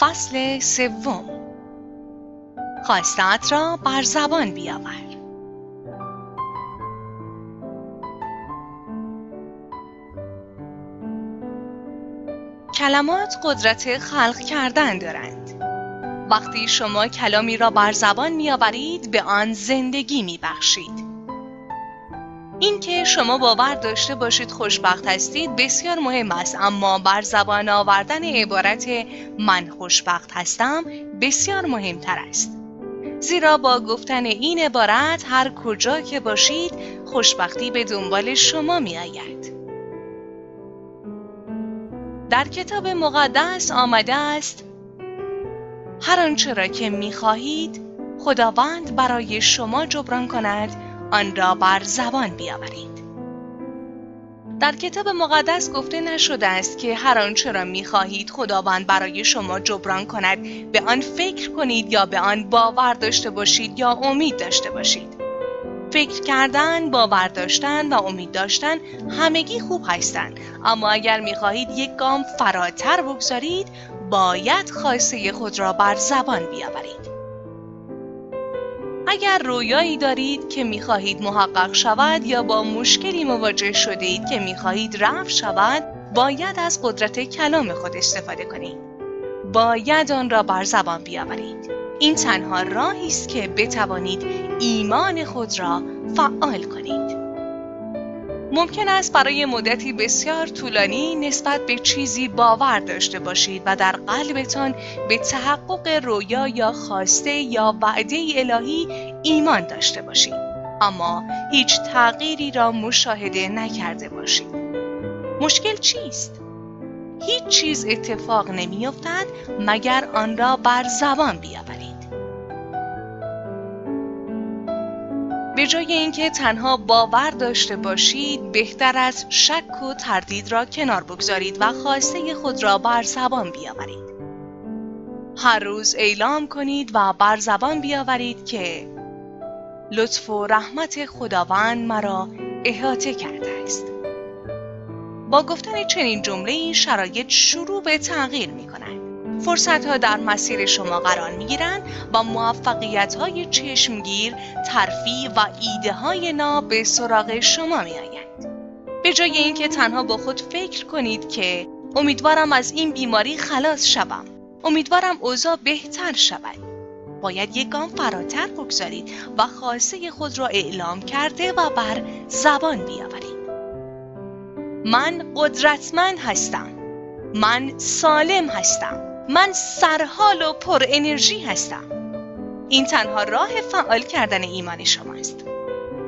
فصل سوم. خواستت را بر زبان بیاور. کلمات قدرت خلق کردن دارند. وقتی شما کلامی را بر زبان میآورید به آن زندگی میبخشید. اینکه شما باور داشته باشید خوشبخت هستید بسیار مهم است اما بر زبان آوردن عبارت من خوشبخت هستم بسیار مهمتر است زیرا با گفتن این عبارت هر کجا که باشید خوشبختی به دنبال شما می آید. در کتاب مقدس آمده است هر آنچه را که می خواهید خداوند برای شما جبران کند آن را بر زبان بیاورید. در کتاب مقدس گفته نشده است که هر آنچه را می خواهید خداوند برای شما جبران کند به آن فکر کنید یا به آن باور داشته باشید یا امید داشته باشید. فکر کردن، باور داشتن و امید داشتن همگی خوب هستند. اما اگر می خواهید یک گام فراتر بگذارید باید خواسته خود را بر زبان بیاورید. اگر رویایی دارید که می‌خواهید محقق شود یا با مشکلی مواجه شده اید که می‌خواهید رفع شود باید از قدرت کلام خود استفاده کنید. باید آن را بر زبان بیاورید. این تنها راهی است که بتوانید ایمان خود را فعال کنید. ممکن است برای مدتی بسیار طولانی نسبت به چیزی باور داشته باشید و در قلبتان به تحقق رویا یا خواسته یا وعده الهی ایمان داشته باشید. اما هیچ تغییری را مشاهده نکرده باشید. مشکل چیست؟ هیچ چیز اتفاق نمیافتد مگر آن را بر زبان بیاورید. به جای اینکه تنها باور داشته باشید بهتر از شک و تردید را کنار بگذارید و خواسته خود را بر زبان بیاورید. هر روز اعلام کنید و بر زبان بیاورید که لطف و رحمت خداوند مرا احاطه کرده است. با گفتن چنین جمله شرایط شروع به تغییر می کند فرصت ها در مسیر شما قرار می گیرند و موفقیت های چشمگیر، ترفی و ایده های ناب به سراغ شما می آیند. به جای اینکه تنها با خود فکر کنید که امیدوارم از این بیماری خلاص شوم. امیدوارم اوضاع بهتر شود. باید یک گام فراتر بگذارید و خواسته خود را اعلام کرده و بر زبان بیاورید. من قدرتمند هستم. من سالم هستم. من سرحال و پر انرژی هستم. این تنها راه فعال کردن ایمان شماست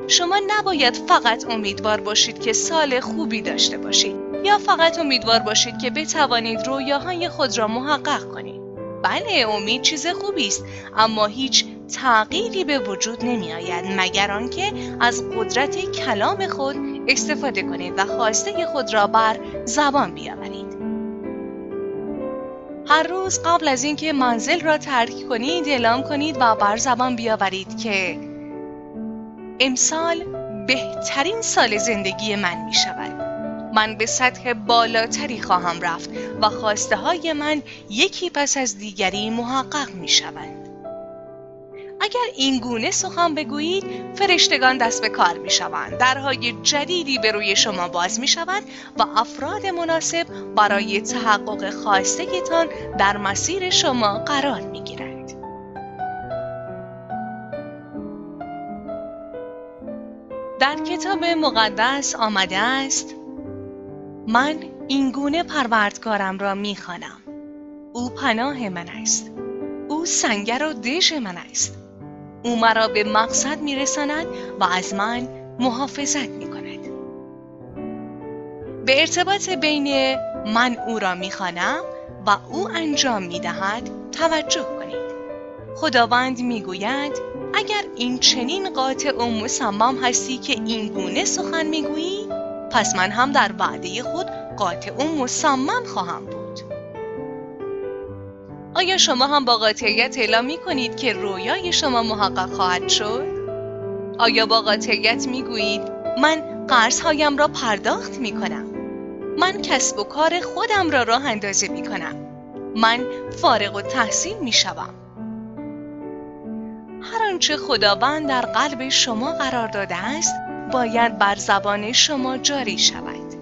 شما نباید فقط امیدوار باشید که سال خوبی داشته باشید یا فقط امیدوار باشید که بتوانید رویاهای خود را محقق کنید. بله امید چیز خوبی است اما هیچ تغییری به وجود نمی آید مگر آنکه از قدرت کلام خود استفاده کنید و خواسته خود را بر زبان بیاورید. هر روز قبل از اینکه منزل را ترک کنید اعلام کنید و بر زبان بیاورید که امسال بهترین سال زندگی من می شود من به سطح بالاتری خواهم رفت و خواسته های من یکی پس از دیگری محقق می شود اگر این گونه سخن بگویید فرشتگان دست به کار می شوند درهای جدیدی به روی شما باز می شود و افراد مناسب برای تحقق خواستگیتان در مسیر شما قرار می گیرند. در کتاب مقدس آمده است من این گونه پروردگارم را می خانم. او پناه من است او سنگر و دژ من است او مرا به مقصد میرساند و از من محافظت می کند. به ارتباط بین من او را می‌خوانم و او انجام می دهد توجه کنید. خداوند می‌گوید اگر این چنین قاطع و مصمم هستی که این گونه سخن می‌گویی پس من هم در وعده خود قاطع و مصمم خواهم بود. آیا شما هم با قاطعیت اعلام می کنید که رویای شما محقق خواهد شد؟ آیا با قاطعیت می گویید من قرضهایم را پرداخت می کنم؟ من کسب و کار خودم را راه اندازه می کنم؟ من فارغ و تحصیل می شوم. هر آنچه خداوند در قلب شما قرار داده است باید بر زبان شما جاری شود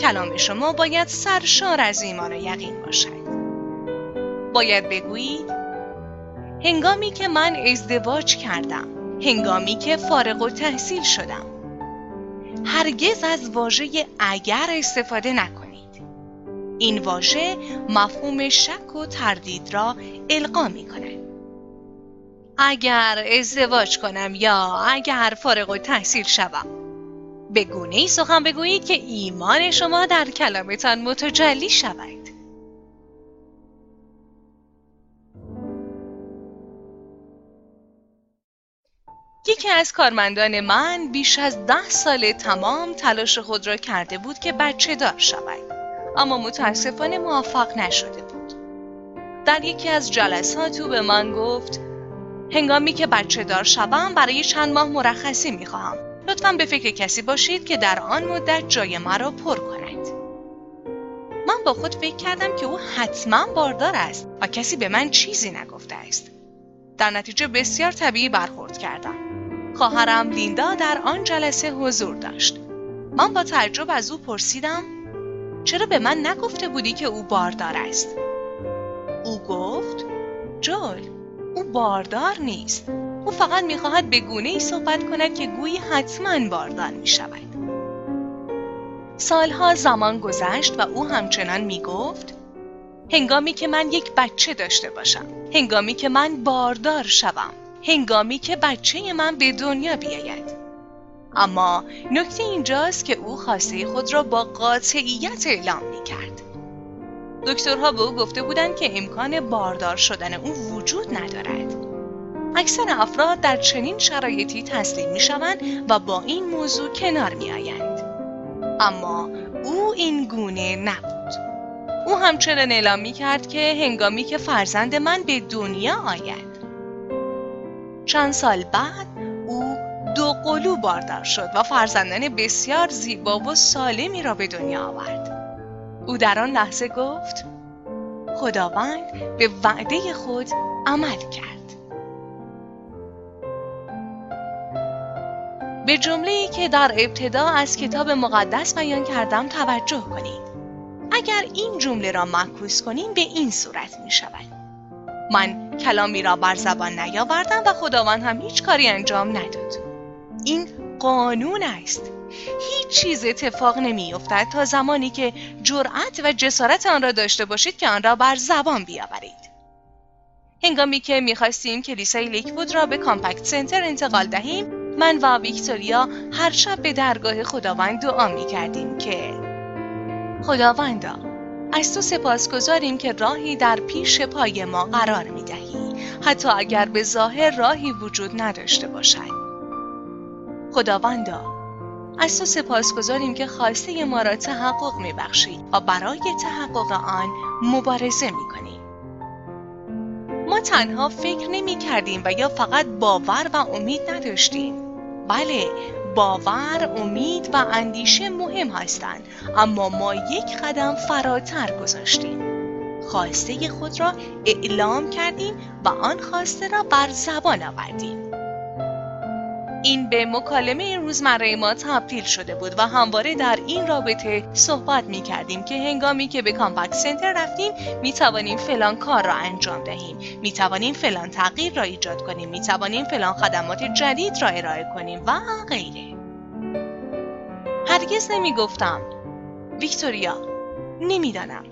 کلام شما باید سرشار از ایمان و یقین باشد باید بگویید هنگامی که من ازدواج کردم هنگامی که فارغ و تحصیل شدم. هرگز از واژه اگر استفاده نکنید. این واژه مفهوم شک و تردید را القا می کند اگر ازدواج کنم یا اگر فارغ و تحصیل شوم به گونه ای سخن بگویید که ایمان شما در کلامتان متجلی شود. یکی از کارمندان من بیش از ده سال تمام تلاش خود را کرده بود که بچه دار شود اما متاسفانه موفق نشده بود در یکی از جلسات او به من گفت هنگامی که بچه دار شوم برای چند ماه مرخصی می خواهم. لطفا به فکر کسی باشید که در آن مدت جای مرا پر کند. من با خود فکر کردم که او حتما باردار است و کسی به من چیزی نگفته است. در نتیجه بسیار طبیعی برخورد کردم. خواهرم لیندا در آن جلسه حضور داشت. من با تعجب از او پرسیدم چرا به من نگفته بودی که او باردار است؟ او گفت جول او باردار نیست او فقط می‌خواهد به گونه ای صحبت کند که گویی حتما باردار می شود. سالها زمان گذشت و او همچنان می گفت هنگامی که من یک بچه داشته باشم هنگامی که من باردار شوم هنگامی که بچه من به دنیا بیاید اما نکته اینجاست که او خواسته خود را با قاطعیت اعلام می کرد دکترها به او گفته بودند که امکان باردار شدن او وجود ندارد. اکثر افراد در چنین شرایطی تسلیم می شوند و با این موضوع کنار می آیند. اما او این گونه نبود. او همچنان اعلام می کرد که هنگامی که فرزند من به دنیا آید. چند سال بعد او دو قلو باردار شد و فرزندان بسیار زیبا و سالمی را به دنیا آورد. او در آن لحظه گفت خداوند به وعده خود عمل کرد. به جمله ای که در ابتدا از کتاب مقدس بیان کردم توجه کنید. اگر این جمله را معکوس کنیم به این صورت می شود من کلامی را بر زبان نیاوردم و خداوند هم هیچ کاری انجام نداد. این قانون است. هیچ چیز اتفاق نمیافتد تا زمانی که جرأت و جسارت آن را داشته باشید که آن را بر زبان بیاورید. هنگامی که می‌خواستیم کلیسای لیکوود را به کامپکت سنتر انتقال دهیم من و ویکتوریا هر شب به درگاه خداوند دعا می کردیم که خداوندا از تو سپاسگزاریم که راهی در پیش پای ما قرار می دهی حتی اگر به ظاهر راهی وجود نداشته باشد. خداوندا از تو سپاسگزاریم که خواسته ما را تحقق میبخشی و برای تحقق آن مبارزه می‌کنی. ما تنها فکر نمی کردیم و یا فقط باور و امید نداشتیم. بله باور، امید و اندیشه مهم هستند. اما ما یک قدم فراتر گذاشتیم. خواسته خود را اعلام کردیم و آن خواسته را بر زبان آوردیم. این به مکالمه روزمره ما تبدیل شده بود و همواره در این رابطه صحبت می کردیم که هنگامی که به کامپکت سنتر رفتیم می توانیم فلان کار را انجام دهیم. می توانیم فلان تغییر را ایجاد کنیم. می توانیم فلان خدمات جدید را ارائه کنیم و غیره. هرگز نمی گفتم ویکتوریا نمی‌دانم.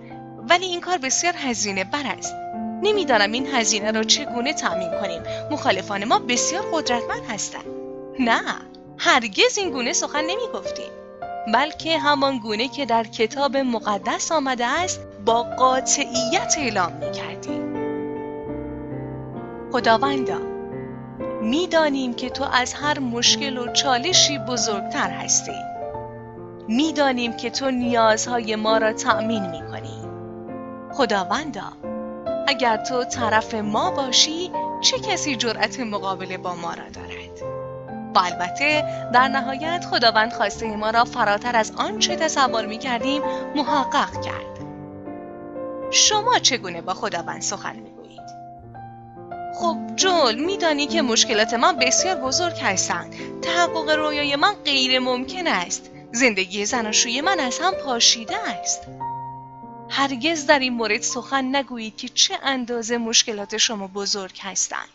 ولی این کار بسیار هزینه بر است. نمی‌دانم این هزینه را چگونه تأمین کنیم. مخالفان ما بسیار قدرتمند هستند. نه هرگز این گونه سخن نمی گفتیم بلکه همان گونه که در کتاب مقدس آمده است با قاطعیت اعلام می کردیم خداوندا می‌دانیم که تو از هر مشکل و چالشی بزرگتر هستی. می‌دانیم که تو نیازهای ما را تأمین می کنی خداوندا اگر تو طرف ما باشی چه کسی جرأت مقابله با ما را دارد؟ و البته در نهایت خداوند خواسته ما را فراتر از آنچه تصور می کردیم محقق کرد. شما چگونه با خداوند سخن می‌گویید؟ خب جول میدانی که مشکلات من بسیار بزرگ هستند. تحقق رویای من غیر ممکن است. زندگی زناشوی من از هم پاشیده است. هرگز در این مورد سخن نگویید که چه اندازه مشکلات شما بزرگ هستند.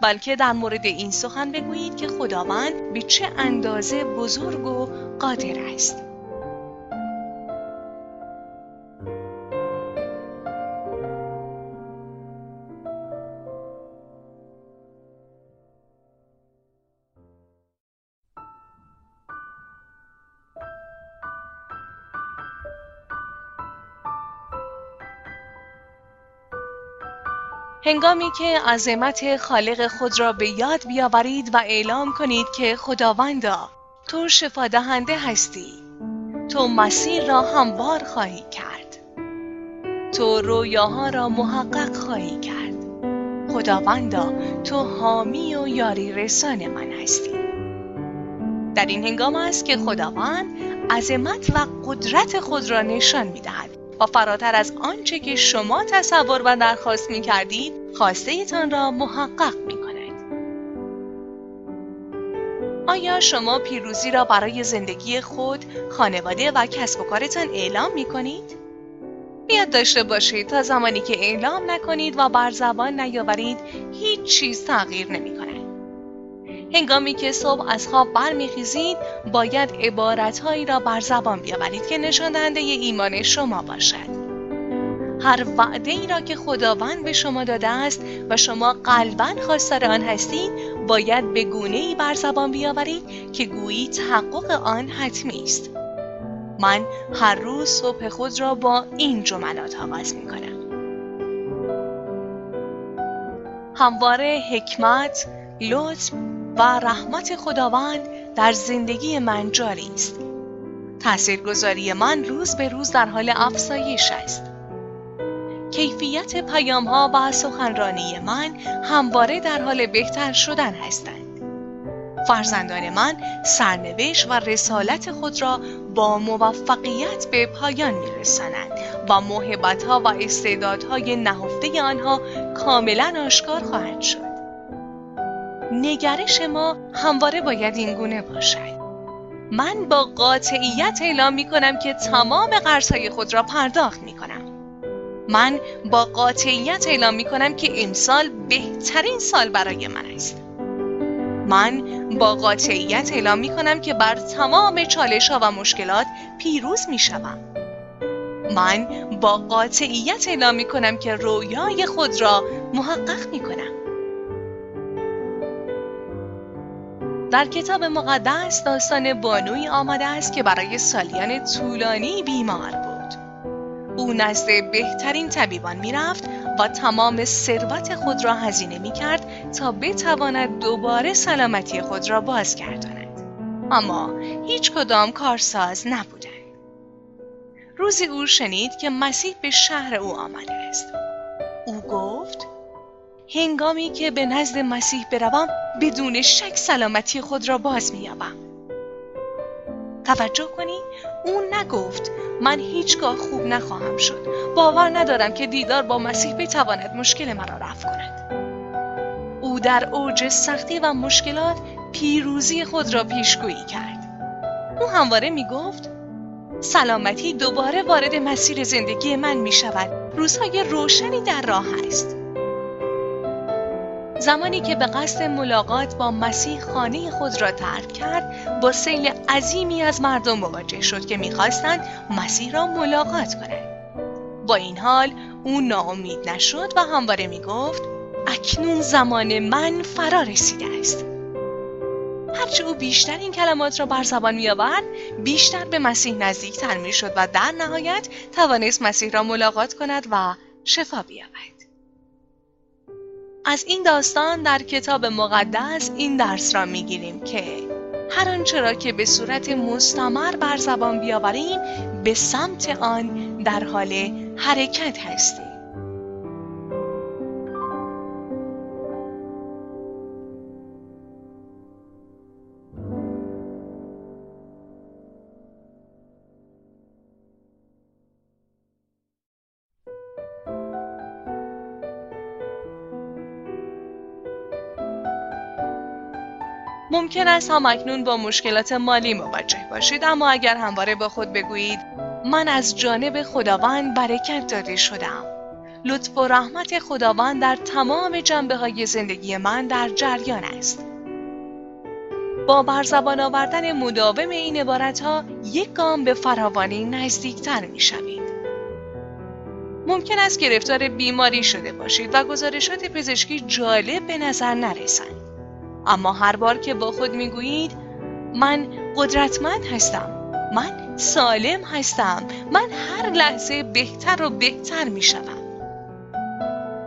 بلکه در مورد این سخن بگویید که خداوند به چه اندازه بزرگ و قادر است. هنگامی که عظمت خالق خود را به یاد بیاورید و اعلام کنید که خداوندا تو شفا دهنده هستی. تو مسیر را هموار خواهی کرد. تو رویاها را محقق خواهی کرد. خداوندا تو حامی و یاری رسان من هستی. در این هنگام است که خداوند عظمت و قدرت خود را نشان می‌دهد. و فراتر از آنچه که شما تصور و درخواست می کردید خواسته را محقق می کند. آیا شما پیروزی را برای زندگی خود، خانواده و کسب و کارتان اعلام می کنید؟ بیاد داشته باشید تا زمانی که اعلام نکنید و بر زبان نیاورید هیچ چیز تغییر نمی کند. هنگامی که صبح از خواب برمیخیزید باید عبارتهایی را بر زبان بیاورید که نشان دهنده ایمان شما باشد. هر وعده ای را که خداوند به شما داده است و شما قلبا خواستار آن هستید باید به گونه ای بر زبان بیاورید که گویی تحقق آن حتمی است. من هر روز صبح خود را با این جملات آغاز می کنم همواره حکمت، لطف و رحمت خداوند در زندگی من جاری است. تاثیرگذاری من روز به روز در حال افزایش است. کیفیت پیام ها و سخنرانی من همواره در حال بهتر شدن هستند. فرزندان من سرنوشت و رسالت خود را با موفقیت به پایان می رسانند و محبت ها و استعدادهای نهفته آنها کاملا آشکار خواهد شد. نگرش ما همواره باید این گونه باشد من با قاطعیت اعلام می کنم که تمام قرضهای خود را پرداخت می کنم من با قاطعیت اعلام می کنم که امسال بهترین سال برای من است من با قاطعیت اعلام می کنم که بر تمام چالش ها و مشکلات پیروز می شوم. من با قاطعیت اعلام می کنم که رویای خود را محقق می کنم. در کتاب مقدس داستان بانوی آمده است که برای سالیان طولانی بیمار بود. او نزد بهترین طبیبان می‌رفت و تمام ثروت خود را هزینه می کرد تا بتواند دوباره سلامتی خود را بازگرداند. اما هیچ کدام کارساز نبودند. روزی او شنید که مسیح به شهر او آمده است. او گفت هنگامی که به نزد مسیح بروم بدون شک سلامتی خود را باز مییابم. توجه کنی او نگفت من هیچگاه خوب نخواهم شد. باور ندارم که دیدار با مسیح بتواند مشکل مرا رفع کند. او در اوج سختی و مشکلات پیروزی خود را پیشگویی کرد. او همواره می گفت سلامتی دوباره وارد مسیر زندگی من می شود روزهای روشنی در راه است. زمانی که به قصد ملاقات با مسیح خانه خود را ترک کرد با سیل عظیمی از مردم مواجه شد که می‌خواستند مسیح را ملاقات کنند. با این حال او ناامید نشد و همواره می‌گفت اکنون زمان من فرا رسیده است. هرچه او بیشتر این کلمات را بر زبان میآورد بیشتر به مسیح نزدیکتر می‌شد و در نهایت توانست مسیح را ملاقات کند و شفا بیابد از این داستان در کتاب مقدس این درس را می‌گیریم که هر آنچه را که به صورت مستمر بر زبان بیاوریم به سمت آن در حال حرکت هستیم. ممکن است هم اکنون با مشکلات مالی مواجه باشید اما اگر همواره با خود بگویید من از جانب خداوند برکت داده شدم لطف و رحمت خداوند در تمام جنبه های زندگی من در جریان است با برزبان آوردن مداوم این عبارت ها یک گام به فراوانی نزدیکتر می شوید. ممکن است گرفتار بیماری شده باشید و گزارشات پزشکی جالب به نظر نرسند. اما هر بار که با خود می گویید من قدرتمند هستم من سالم هستم من هر لحظه بهتر و بهتر می شدم.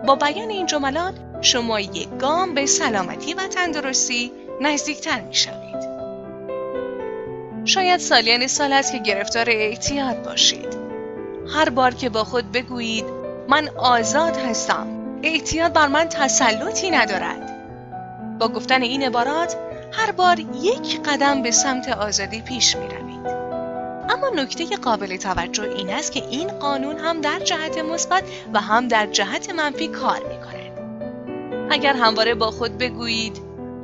با بیان این جملات شما یک گام به سلامتی و تندرستی نزدیکتر می شوید. شاید سالیان سال است که گرفتار اعتیاد باشید. هر بار که با خود بگویید من آزاد هستم اعتیاد بر من تسلطی ندارد با گفتن این عبارات هر بار یک قدم به سمت آزادی پیش می روید. اما نکته قابل توجه این است که این قانون هم در جهت مثبت و هم در جهت منفی کار می کند. اگر همواره با خود بگویید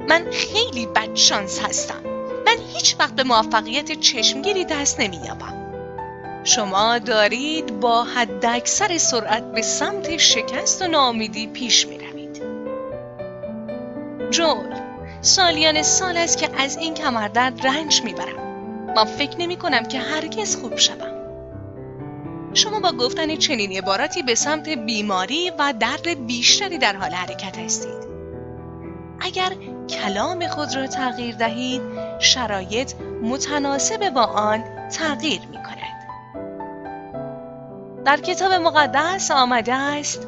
من خیلی بدشانس هستم من هیچ وقت به موفقیت چشمگیری دست نمییابم شما دارید با حداکثر سرعت به سمت شکست و ناامیدی پیش می روید. جول سالیان سال است که از این کمردرد رنج می‌برم. من فکر نمی کنم که هرگز خوب شوم. شما با گفتن چنین عباراتی به سمت بیماری و درد بیشتری در حال حرکت هستید. اگر کلام خود را تغییر دهید شرایط متناسب با آن تغییر می کند. در کتاب مقدس آمده است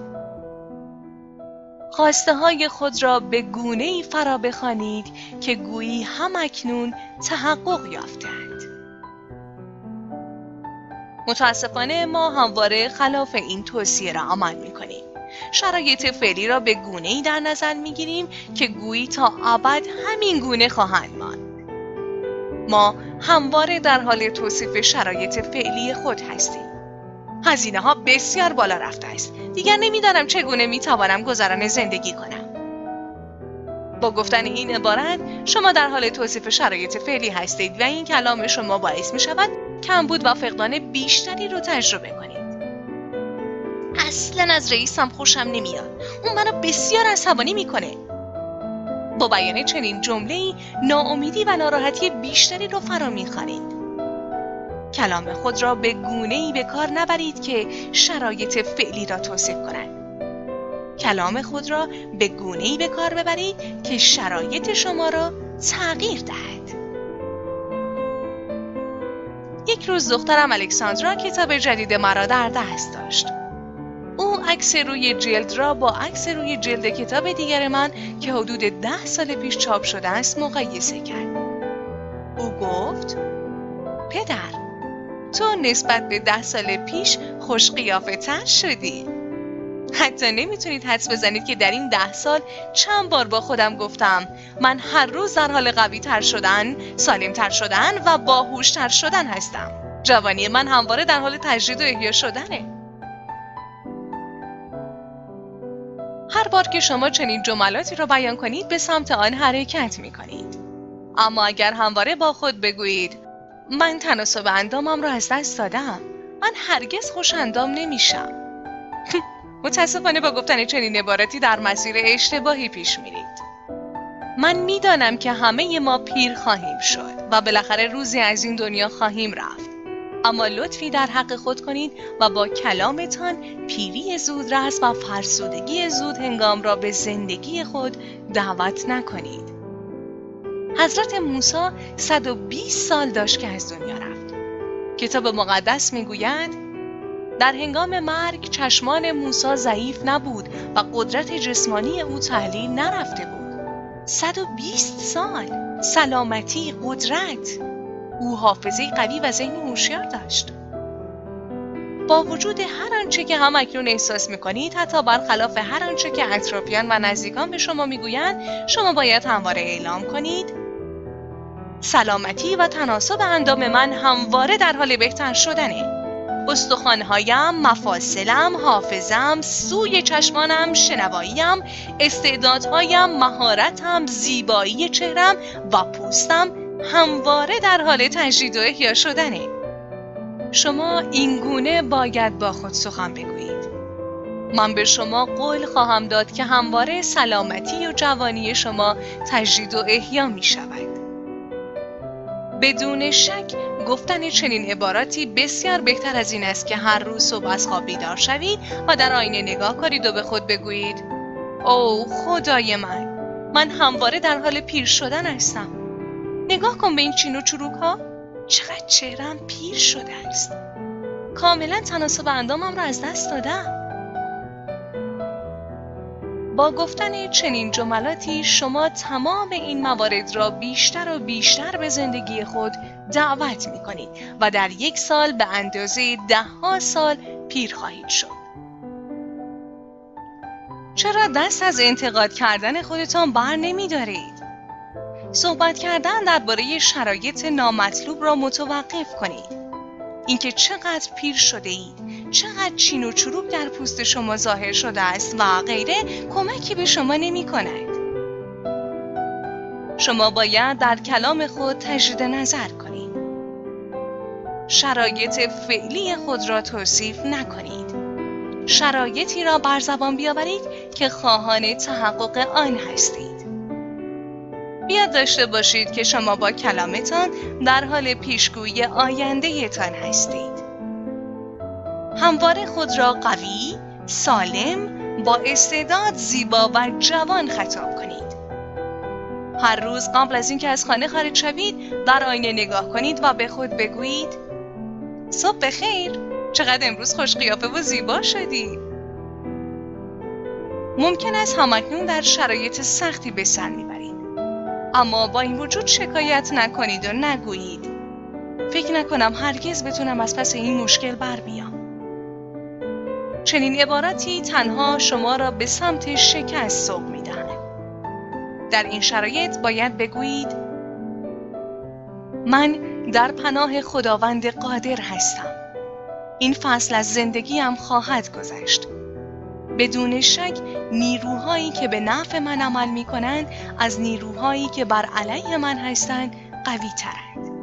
خواسته های خود را به گونه ای فرا بخوانید که گویی هم اکنون تحقق یافتند. متاسفانه ما همواره خلاف این توصیه را عمل می کنیم. شرایط فعلی را به گونه ای در نظر می گیریم که گویی تا ابد همین گونه خواهند ماند. ما همواره در حال توصیف شرایط فعلی خود هستیم. هزینه ها بسیار بالا رفته است. دیگر نمی‌دانم چگونه می‌توانم گذران زندگی کنم. با گفتن این عبارت شما در حال توصیف شرایط فعلی هستید و این کلام شما باعث می شود کمبود و فقدان بیشتری رو تجربه کنید. اصلا از رئیسم خوشم نمیاد. اون منو بسیار عصبانی می‌کنه. با بیان چنین جمله ناامیدی و ناراحتی بیشتری رو فرا می‌خوانید. کلام خود را به گونه ای به کار نبرید که شرایط فعلی را توصیف کنند. کلام خود را به گونه ای به کار ببرید که شرایط شما را تغییر دهد. یک روز دخترم الکساندرا کتاب جدید مرا در دست داشت. او عکس روی جلد را با عکس روی جلد کتاب دیگر من که حدود ده سال پیش چاپ شده است مقایسه کرد. او گفت: پدر، تو نسبت به ده سال پیش خوش قیافه تر شدی حتی نمی‌تونید حدس بزنید که در این ده سال چند بار با خودم گفتم من هر روز در حال قوی تر شدن، سالم تر شدن و باهوش تر شدن هستم. جوانی من همواره در حال تجدید و احیا شدنه. هر بار که شما چنین جملاتی را بیان کنید به سمت آن حرکت می کنید. اما اگر همواره با خود بگویید من تناسب اندامم را از دست دادم. من هرگز خوش اندام نمیشم. متاسفانه با گفتن چنین عبارتی در مسیر اشتباهی پیش میرید. من می‌دانم که همه ما پیر خواهیم شد و بالاخره روزی از این دنیا خواهیم رفت. اما لطفی در حق خود کنید و با کلامتان پیری زود رس و فرسودگی زود هنگام را به زندگی خود دعوت نکنید. حضرت موسی 120 سال داشت که از دنیا رفت. کتاب مقدس می‌گوید در هنگام مرگ چشمان موسی ضعیف نبود و قدرت جسمانی او تحلیل نرفته بود. 120 سال سلامتی قدرت او حافظه قوی و ذهن هوشیار داشت. با وجود هر آنچه که هم اکنون احساس می‌کنید حتی برخلاف هر آنچه که اطرافیان و نزدیکان به شما می‌گویند شما باید همواره اعلام کنید سلامتی و تناسب اندام من همواره در حال بهتر شدنه. استخوانهایم مفاصلم حافظم سوی چشمانم شنواییم استعدادهایم مهارتم زیبایی چهرم و پوستم همواره در حال تجدید و احیا شدنه. شما این گونه باید با خود سخن بگویید. من به شما قول خواهم داد که همواره سلامتی و جوانی شما تجدید و احیا می شود بدون شک گفتن چنین عباراتی بسیار بهتر از این است که هر روز صبح از خواب بیدار شوید و در آینه نگاه کنید و به خود بگویید. او خدای من. من همواره در حال پیر شدن هستم. نگاه کن به این چین و چروک ها چقدر چهرم پیر شده است. کاملا تناسب اندامم را از دست دادم با گفتن چنین جملاتی شما تمام این موارد را بیشتر و بیشتر به زندگی خود دعوت می کنید و در یک سال به اندازه ده ها سال پیر خواهید شد. چرا دست از انتقاد کردن خودتان بر نمی دارید؟ صحبت کردن درباره شرایط نامطلوب را متوقف کنید. اینکه چقدر پیر شده اید چقدر چین و چروک در پوست شما ظاهر شده است و غیره کمکی به شما نمی کند. شما باید در کلام خود تجدید نظر کنید. شرایط فعلی خود را توصیف نکنید. شرایطی را بر زبان بیاورید که خواهان تحقق آن هستید. بیاد داشته باشید که شما با کلامتان در حال پیشگویی آینده تان هستید. همواره خود را قوی، سالم، با استعداد زیبا و جوان خطاب کنید. هر روز قبل از اینکه از خانه خارج شوید در آینه نگاه کنید و به خود بگویید صبح بخیر. چقدر امروز خوش قیافه و زیبا شدی. ممکن است همکنون در شرایط سختی به سر می‌برید. اما با این وجود شکایت نکنید و نگویید. فکر نکنم هرگز بتونم از پس این مشکل بر بیام. چنین عبارتی تنها شما را به سمت شکست سوق می‌دهد. در این شرایط باید بگویید من در پناه خداوند قادر هستم. این فصل از زندگیم خواهد گذشت. بدون شک نیروهایی که به نفع من عمل می کنند از نیروهایی که بر علیه من هستند قوی ترند.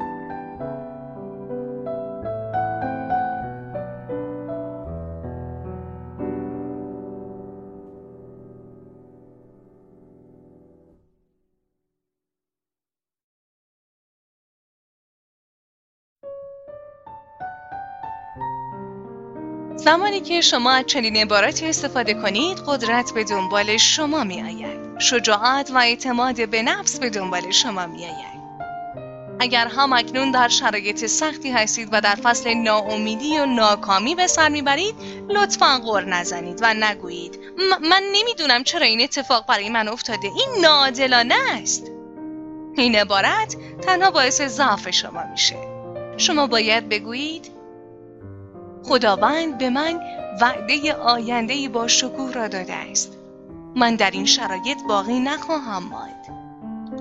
زمانی که شما از چنین عبارتی استفاده کنید قدرت به دنبال شما می آید. شجاعت و اعتماد به نفس به دنبال شما می آید. اگر هم اکنون در شرایط سختی هستید و در فصل ناامیدی و ناکامی به سر می‌برید لطفا غور نزنید و نگویید من نمی‌دونم چرا این اتفاق برای من افتاده این ناعادلانه است این عبارت تنها باعث ضعف شما میشه شما باید بگویید خداوند به من وعده آینده با شکوه را داده است. من در این شرایط باقی نخواهم ماند.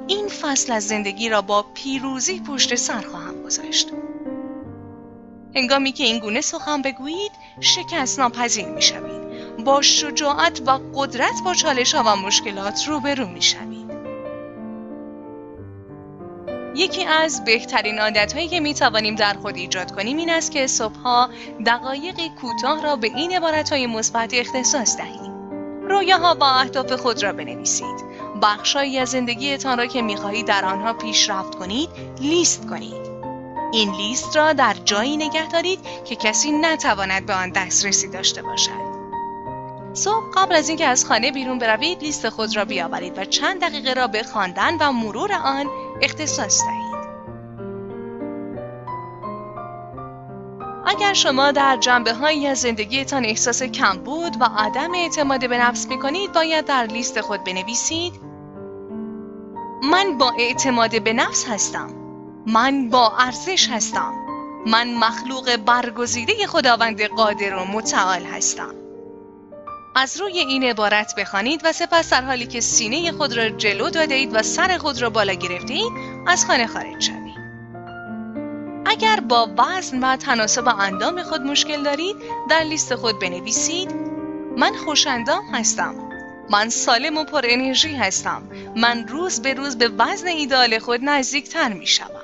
این فصل از زندگی را با پیروزی پشت سر خواهم گذاشت. هنگامی که این گونه سخن بگویید شکست ناپذیر می شوید. با شجاعت و قدرت با چالش ها و مشکلات روبرو می شوید. یکی از بهترین عادتهایی که می توانیم در خود ایجاد کنیم این است که صبحها دقایقی کوتاه را به این عبارتهای مثبت اختصاص دهیم. رویاها با اهداف خود را بنویسید. بخشهایی از زندگیتان را که می‌خواهید در آنها پیشرفت کنید لیست کنید. این لیست را در جایی نگه دارید که کسی نتواند به آن دسترسی داشته باشد. صبح قبل از اینکه از خانه بیرون بروید لیست خود را بیاورید و چند دقیقه را به خواندن و مرور آن اختصاص دهید. اگر شما در جنبه هایی از زندگیتان احساس کمبود و عدم اعتماد به نفس می کنید باید در لیست خود بنویسید. من با اعتماد به نفس هستم. من با ارزش هستم. من مخلوق برگزیده خداوند قادر و متعال هستم. از روی این عبارت بخوانید و سپس در حالی که سینه خود را جلو داده اید و سر خود را بالا گرفته اید از خانه خارج شوید. اگر با وزن و تناسب اندام خود مشکل دارید در لیست خود بنویسید من خوشندام هستم من سالم و پر انرژی هستم من روز به روز به وزن ایدال خود نزدیکتر می شوم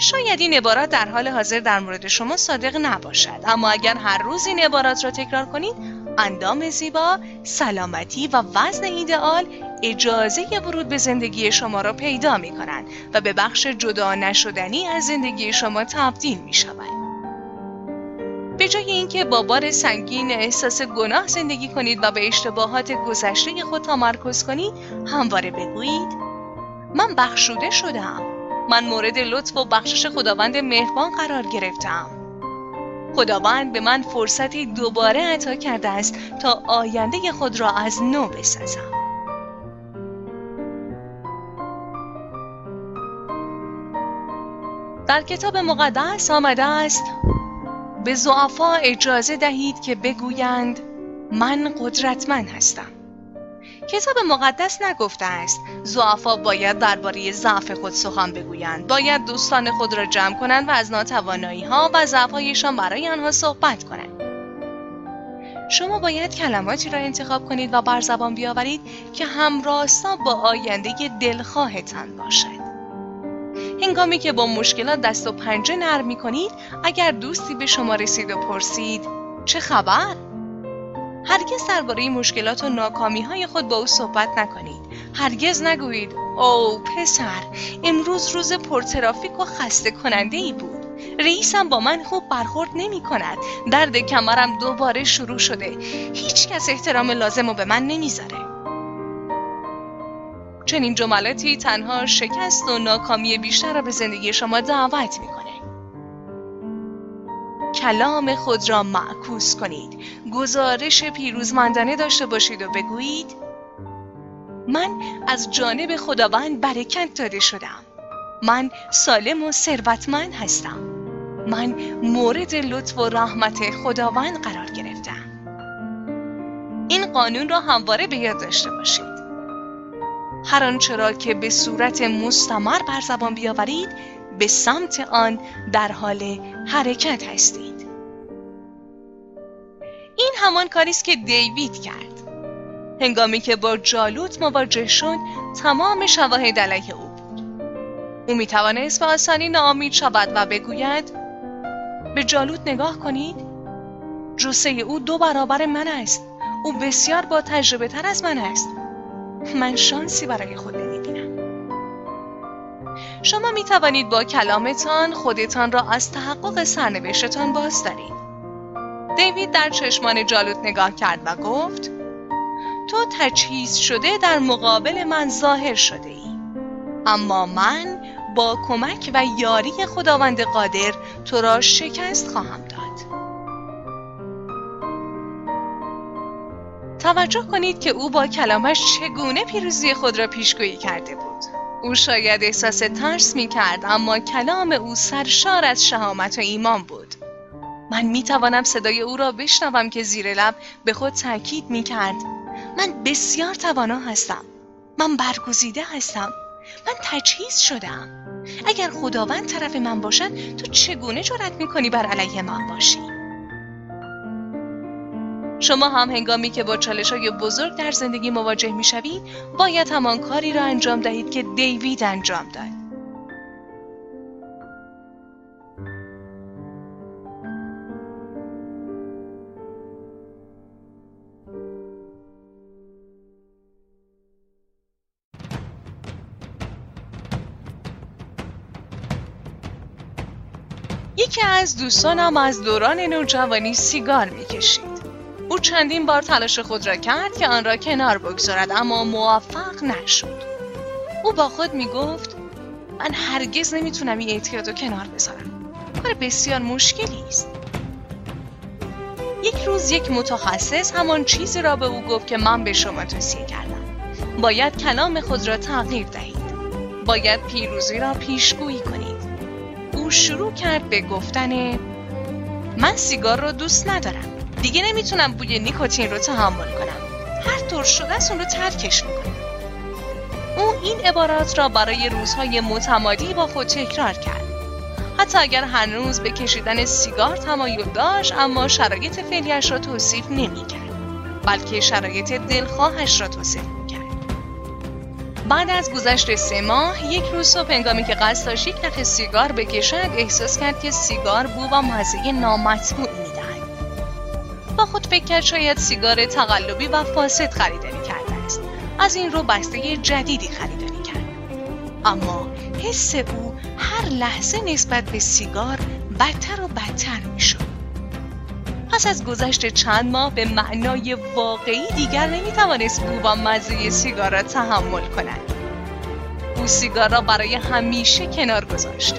شاید این عبارات در حال حاضر در مورد شما صادق نباشد اما اگر هر روز این عبارات را تکرار کنید اندام زیبا، سلامتی و وزن ایدئال اجازه ورود به زندگی شما را پیدا می کنند و به بخش جدا نشدنی از زندگی شما تبدیل می شود. به جای اینکه با بار سنگین احساس گناه زندگی کنید و به اشتباهات گذشته خود تمرکز کنید همواره بگویید من بخشوده شدم من مورد لطف و بخشش خداوند مهربان قرار گرفتم خداوند به من فرصتی دوباره عطا کرده است تا آینده خود را از نو بسازم. در کتاب مقدس آمده است به زعفا اجازه دهید که بگویند من قدرتمند هستم. کتاب مقدس نگفته است زعفا باید درباره ضعف خود سخن بگویند. باید دوستان خود را جمع کنند و از ناتوانایی ها و ضعفهایشان برای آنها صحبت کنند. شما باید کلماتی را انتخاب کنید و بر زبان بیاورید که همراستا با آینده دلخواهتان باشد. هنگامی که با مشکلات دست و پنجه نرم می کنید اگر دوستی به شما رسید و پرسید چه خبر؟ هرگز درباره مشکلات و ناکامی های خود با او صحبت نکنید. هرگز نگویید او پسر امروز روز پرترافیک و خسته کننده ای بود. رئیسم با من خوب برخورد نمی کند درد کمرم دوباره شروع شده. هیچ کس احترام لازم رو به من نمی‌ذاره. چنین جملاتی تنها شکست و ناکامی بیشتر را به زندگی شما دعوت می‌کنه. کلام خود را معکوس کنید. گزارش پیروزمندانه داشته باشید و بگویید من از جانب خداوند برکت داده شدم. من سالم و ثروتمند هستم. من مورد لطف و رحمت خداوند قرار گرفتم. این قانون را همواره به یاد داشته باشید. هر آنچه را که به صورت مستمر بر زبان بیاورید به سمت آن در حال حرکت هستید. این همان کاری است که دیوید کرد. هنگامی که با جالوت مواجه شد تمام شواهد علیه او بود. او می توانست به آسانی ناامید شود و بگوید به جالوت نگاه کنید جسه او دو برابر من است. او بسیار با تجربه تر از من است. من شانسی برای خود نمی‌بینم. شما می توانید با کلامتان خودتان را از تحقق سرنوشتتان باز دارید. دیوید در چشمان جالوت نگاه کرد و گفت تو تجهیز شده در مقابل من ظاهر شده ای. اما من با کمک و یاری خداوند قادر تو را شکست خواهم داد. توجه کنید که او با کلامش چگونه پیروزی خود را پیشگویی کرده بود. او شاید احساس ترس می کرد اما کلام او سرشار از شهامت و ایمان بود. من می توانم صدای او را بشنوم که زیر لب به خود تاکید می کرد من بسیار توانا هستم. من برگزیده هستم. من تجهیز شدم اگر خداوند طرف من باشد تو چگونه جرأت می کنی بر علیه من باشی؟ شما هم هنگامی که با چالش های بزرگ در زندگی مواجه می شوید باید همان کاری را انجام دهید که دیوید انجام داد. از دوستانم از دوران نوجوانی سیگار می‌کشید. او چندین بار تلاش خود را کرد که آن را کنار بگذارد اما موفق نشد. او با خود می گفت من هرگز نمی‌تونم این اعتیاد رو کنار بذارم. کار بسیار مشکلی است. یک روز یک متخصص همان چیزی را به او گفت که من به شما توصیه کردم. باید کلام خود را تغییر دهید. باید پیروزی را پیشگویی کنید. شروع کرد به گفتن من سیگار را دوست ندارم. دیگه نمی‌تونم بوی نیکوتین رو تحمل کنم. هر طور شده اون رو ترکش می‌کنم. او این عبارات را برای روزهای متمادی با خود تکرار کرد. حتی اگر هنوز به کشیدن سیگار تمایل داشت اما شرایط فعلیش را توصیف نمی‌کرد بلکه شرایط دلخواهش را توصیف بعد از گذشت سه ماه یک روز صبح هنگامی که قصد داشت یک نخ سیگار بکشد احساس کرد که سیگار بو و مزه نامطبوعی می‌دهد. با خود فکر کرد شاید سیگار تقلبی و فاسد خریداری کرده است. از این رو بسته جدیدی خریداری کرد. اما حس او هر لحظه نسبت به سیگار بدتر و بدتر می‌شد. پس از گذشت چند ماه به معنای واقعی دیگر نمی‌توانست بو و مزه سیگار را تحمل کند. او سیگار را برای همیشه کنار گذاشت.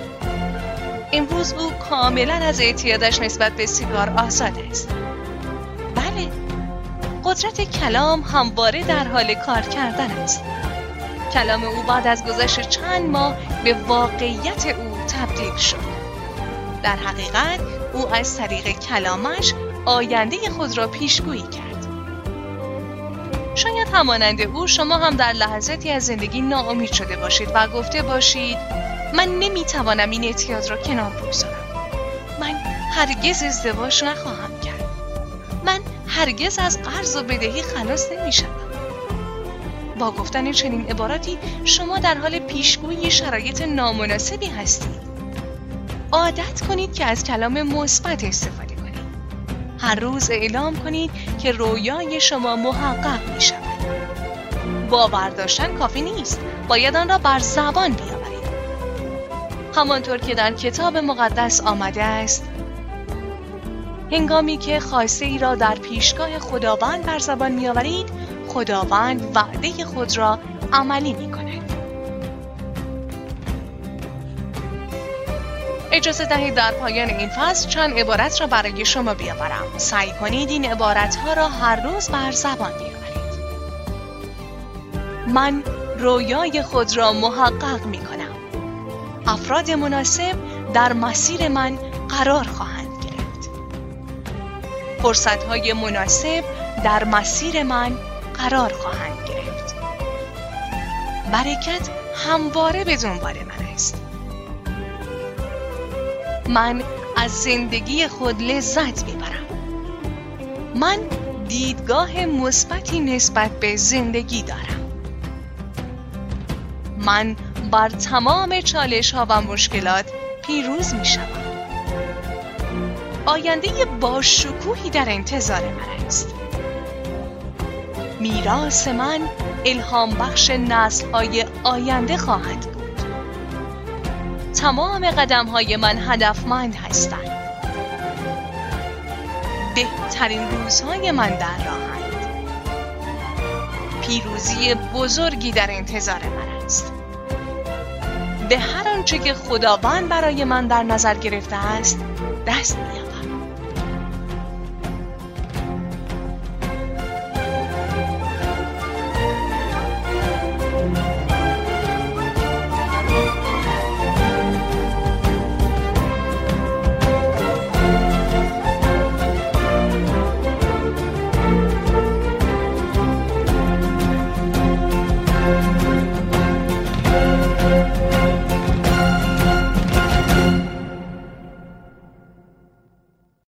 امروز او کاملا از اعتیادش نسبت به سیگار آزاد است. بله قدرت کلام همواره در حال کار کردن است. کلام او بعد از گذشت چند ماه به واقعیت او تبدیل شد. در حقیقت او از طریق کلامش آینده خود را پیشگویی کرد. شاید همانند او شما هم در لحظاتی از زندگی ناامید شده باشید و گفته باشید من نمی‌توانم این اعتیاد را کنار بگذارم. من هرگز ازدواج نخواهم کرد. من هرگز از قرض و بدهی خلاص نمیشم با گفتن چنین عباراتی شما در حال پیشگویی شرایط نامناسبی هستید. عادت کنید که از کلام مثبت استفاده هر روز اعلام کنید که رویای شما محقق می شود باور داشتن کافی نیست. باید آن را بر زبان بیاورید. همانطور که در کتاب مقدس آمده است هنگامی که خواسته ای را در پیشگاه خداوند بر زبان میآورید خداوند وعده خود را عملی می کند. اجازه دهید در پایان این فصل چند عبارت را برای شما بیاورم. سعی کنید این عبارت ها را هر روز بر زبان بیاورید. من رویای خود را محقق می کنم. افراد مناسب در مسیر من قرار خواهند گرفت. فرصت های مناسب در مسیر من قرار خواهند گرفت برکت همواره به دنبال من من از زندگی خود لذت می‌برم من دیدگاه مثبتی نسبت به زندگی دارم من بر تمام چالش ها و مشکلات پیروز می شوم. آینده با شکوهی در انتظار من است. میراث من الهام بخش نسل های آینده خواهد تمام قدم های من هدفمند هستند. بهترین روزهای من در راهند پیروزی بزرگی در انتظار من است. به هر آنچه که خداوند برای من در نظر گرفته است دست